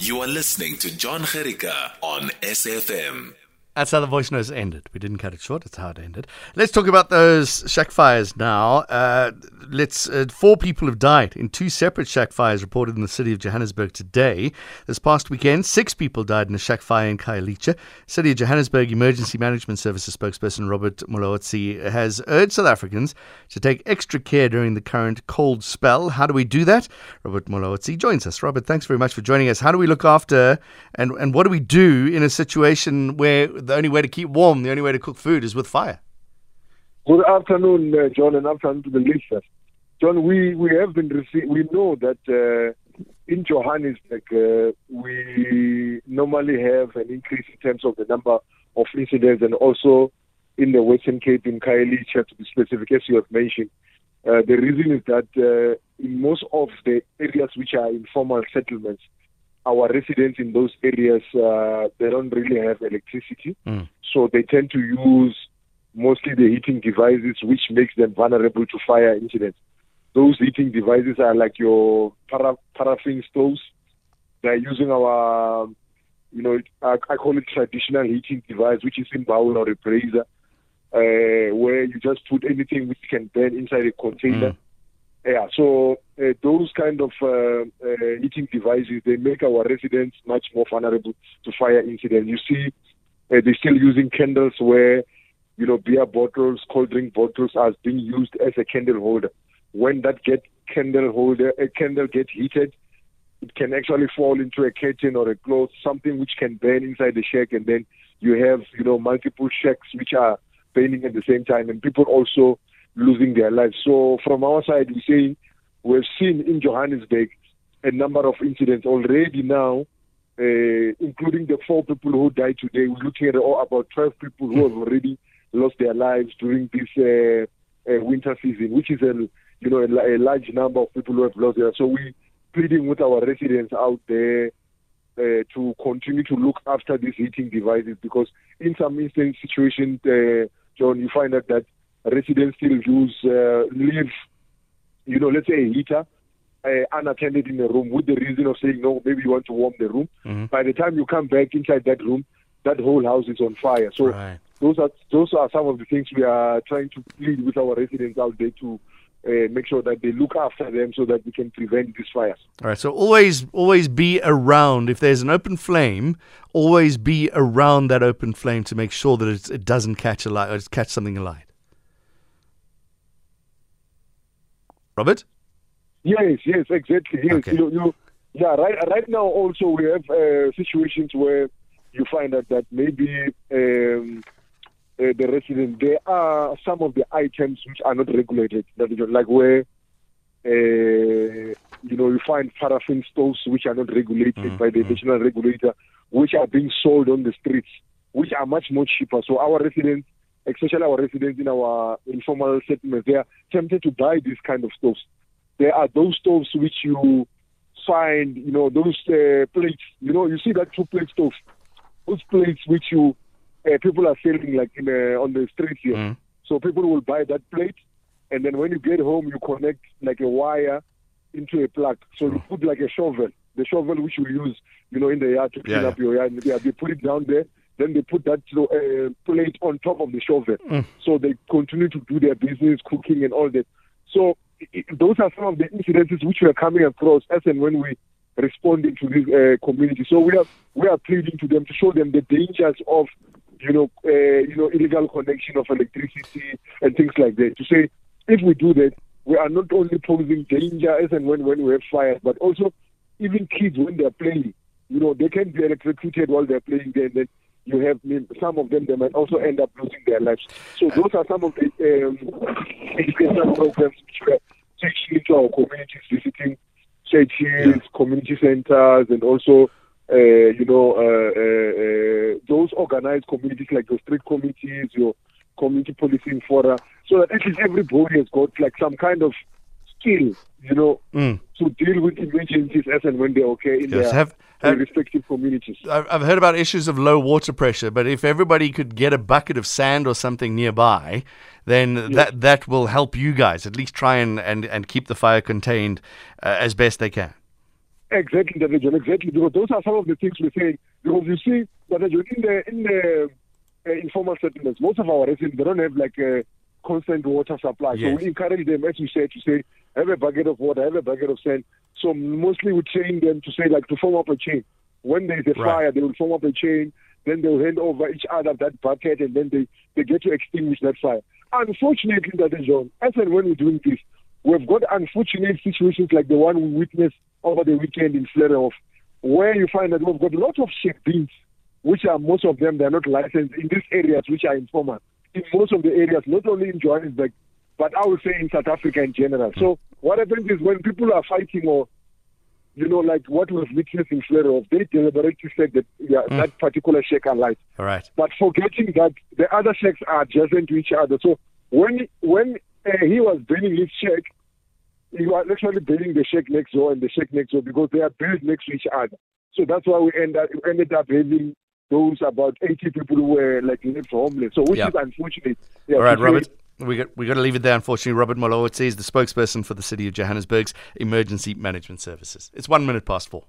You are listening to John Jerica on SFM. That's how the voice notes ended. We didn't cut it short. That's how it ended. Let's talk about those shack fires now. Uh, let's. Uh, four people have died in two separate shack fires reported in the city of Johannesburg today. This past weekend, six people died in a shack fire in Khayelitsha. City of Johannesburg Emergency Management Services spokesperson Robert Mulaudzi has urged South Africans to take extra care during the current cold spell. How do we do that? Robert Mulaudzi joins us. Robert, thanks very much for joining us. How do we look after and, and what do we do in a situation where the only way to keep warm, the only way to cook food is with fire? Good afternoon, uh, John, and afternoon to the listeners. John, we, we have been receiving, we know that uh, in Johannesburg, uh, we normally have an increase in terms of the number of incidents and also in the Western Cape, in Khayelitsha, to be specific, as you have mentioned. Uh, the reason is that uh, in most of the areas which are informal settlements, our residents in those areas uh, they don't really have electricity, Mm. so they tend to use mostly the heating devices, which makes them vulnerable to fire incidents. Those heating devices are like your para- paraffin stoves. They're using our, you know, I, I call it traditional heating device, which is imbawula or a brazier, uh, where you just put anything which can burn inside a container. Mm. Yeah, so uh, those kind of uh, uh, heating devices they make our residents much more vulnerable to fire incidents. You see, uh, they're still using candles where you know beer bottles, cold drink bottles are being used as a candle holder. When that get candle holder, a candle gets heated, it can actually fall into a curtain or a cloth, something which can burn inside the shack, and then you have you know multiple shacks which are burning at the same time, and people also losing their lives. So from our side, we say we've seen in Johannesburg a number of incidents already now, uh, including the four people who died today. We're looking at oh, about 12 people who have already lost their lives during this uh, uh, winter season, which is a you know a, a large number of people who have lost their. So we pleading with our residents out there to continue to look after these heating devices because in some instance situations, John, you find out that residents still use leave, you know, let's say a heater uh, unattended in a room with the reason of saying no, maybe you want to warm the room. Mhm. By the time you come back inside that room, that whole house is on fire. So Right. those are those are some of the things we are trying to plead with our residents out there to uh, make sure that they look after them so that we can prevent these fires. All right. So always, always be around. If there's an open flame, always be around that open flame to make sure that it's, it doesn't catch a light or catch something alight. Robert. Yes, yes, exactly. Yes, Okay. you, you, yeah. Right, right now also we have uh, situations where you find out that maybe um, uh, the resident there are some of the items which are not regulated, that is like where uh, you know you find paraffin stoves which are not regulated by the national regulator, which are being sold on the streets, which are much more cheaper. So our residents, especially our residents in our informal settlements, they are tempted to buy these kind of stoves there are those stoves which you find, you know, those uh, plates. You know, you see that two plate stove, those plates which you uh, people are selling like in uh, on the street here. Mm. So people will buy that plate, and then when you get home, you connect like a wire into a plug. So you put like a shovel, the shovel which you use, you know, in the yard to clean Yeah, up your yard. Yeah, they put it down there. Then they put that uh, plate on top of the shovel. So they continue to do their business, cooking and all that. So those are some of the incidences which we are coming across as and when we responding to this uh, community. So we are we are pleading to them to show them the dangers of you know uh, you know illegal connection of electricity and things like that. To say if we do that, we are not only posing danger as and when when we have fires, but also even kids when they are playing. You know they can be electrocuted while they're playing there. And then you have some of them they might also end up losing their lives. So those are some of the um, educational programs which we are taking into our communities, visiting churches, community centers, and also, uh, you know, uh, uh, uh, those organized communities like the street committees, your community policing fora, so that at least everybody has got like some kind of skill, you know, Mm. to deal with emergencies as and when they occur in Yes, their, have- have- respective communities. I've, heard about issues of low water pressure, but if everybody could get a bucket of sand or something nearby, then that that will help you guys at least try and, and, and keep the fire contained uh, as best they can. Exactly. John, exactly. Because those are some of the things we're saying. Because you see. In the, in the uh, informal settlements, most of our residents, they don't have like a constant water supply. Yes. So we encourage them, as you said, to say, have a bucket of water, have a bucket of sand. So mostly we train them to say, like, to form up a chain. When there's a Right. fire, they will form up a chain, then they'll hand over each other that bucket, and then they, they get to extinguish that fire. Unfortunately, that is John, as and when we're doing this, we've got unfortunate situations like the one we witnessed over the weekend in Fleurhof, where you find that we've got lots of shebeens, which are most of them, they're not licensed in these areas, which are informal. In most of the areas, not only in Johannesburg, but I would say in South Africa in general. So what happens is when people are fighting or you know, like what we've witnessed in Fleurhof, they deliberately said that yeah, that particular shake are light All right. but forgetting that the other shacks are adjacent to each other. So when when uh, he was burning his shack, he was actually burning the shack next door and the shack next door because they are built next to each other. So that's why we end up, we ended up having those about 80 people who were like left homeless. So which Yeah. is unfortunate. Yeah, All right, Robert. We got we got to leave it there. Unfortunately, Robert Mulaudzi is the spokesperson for the City of Johannesburg's Emergency Management Services. It's one minute past four.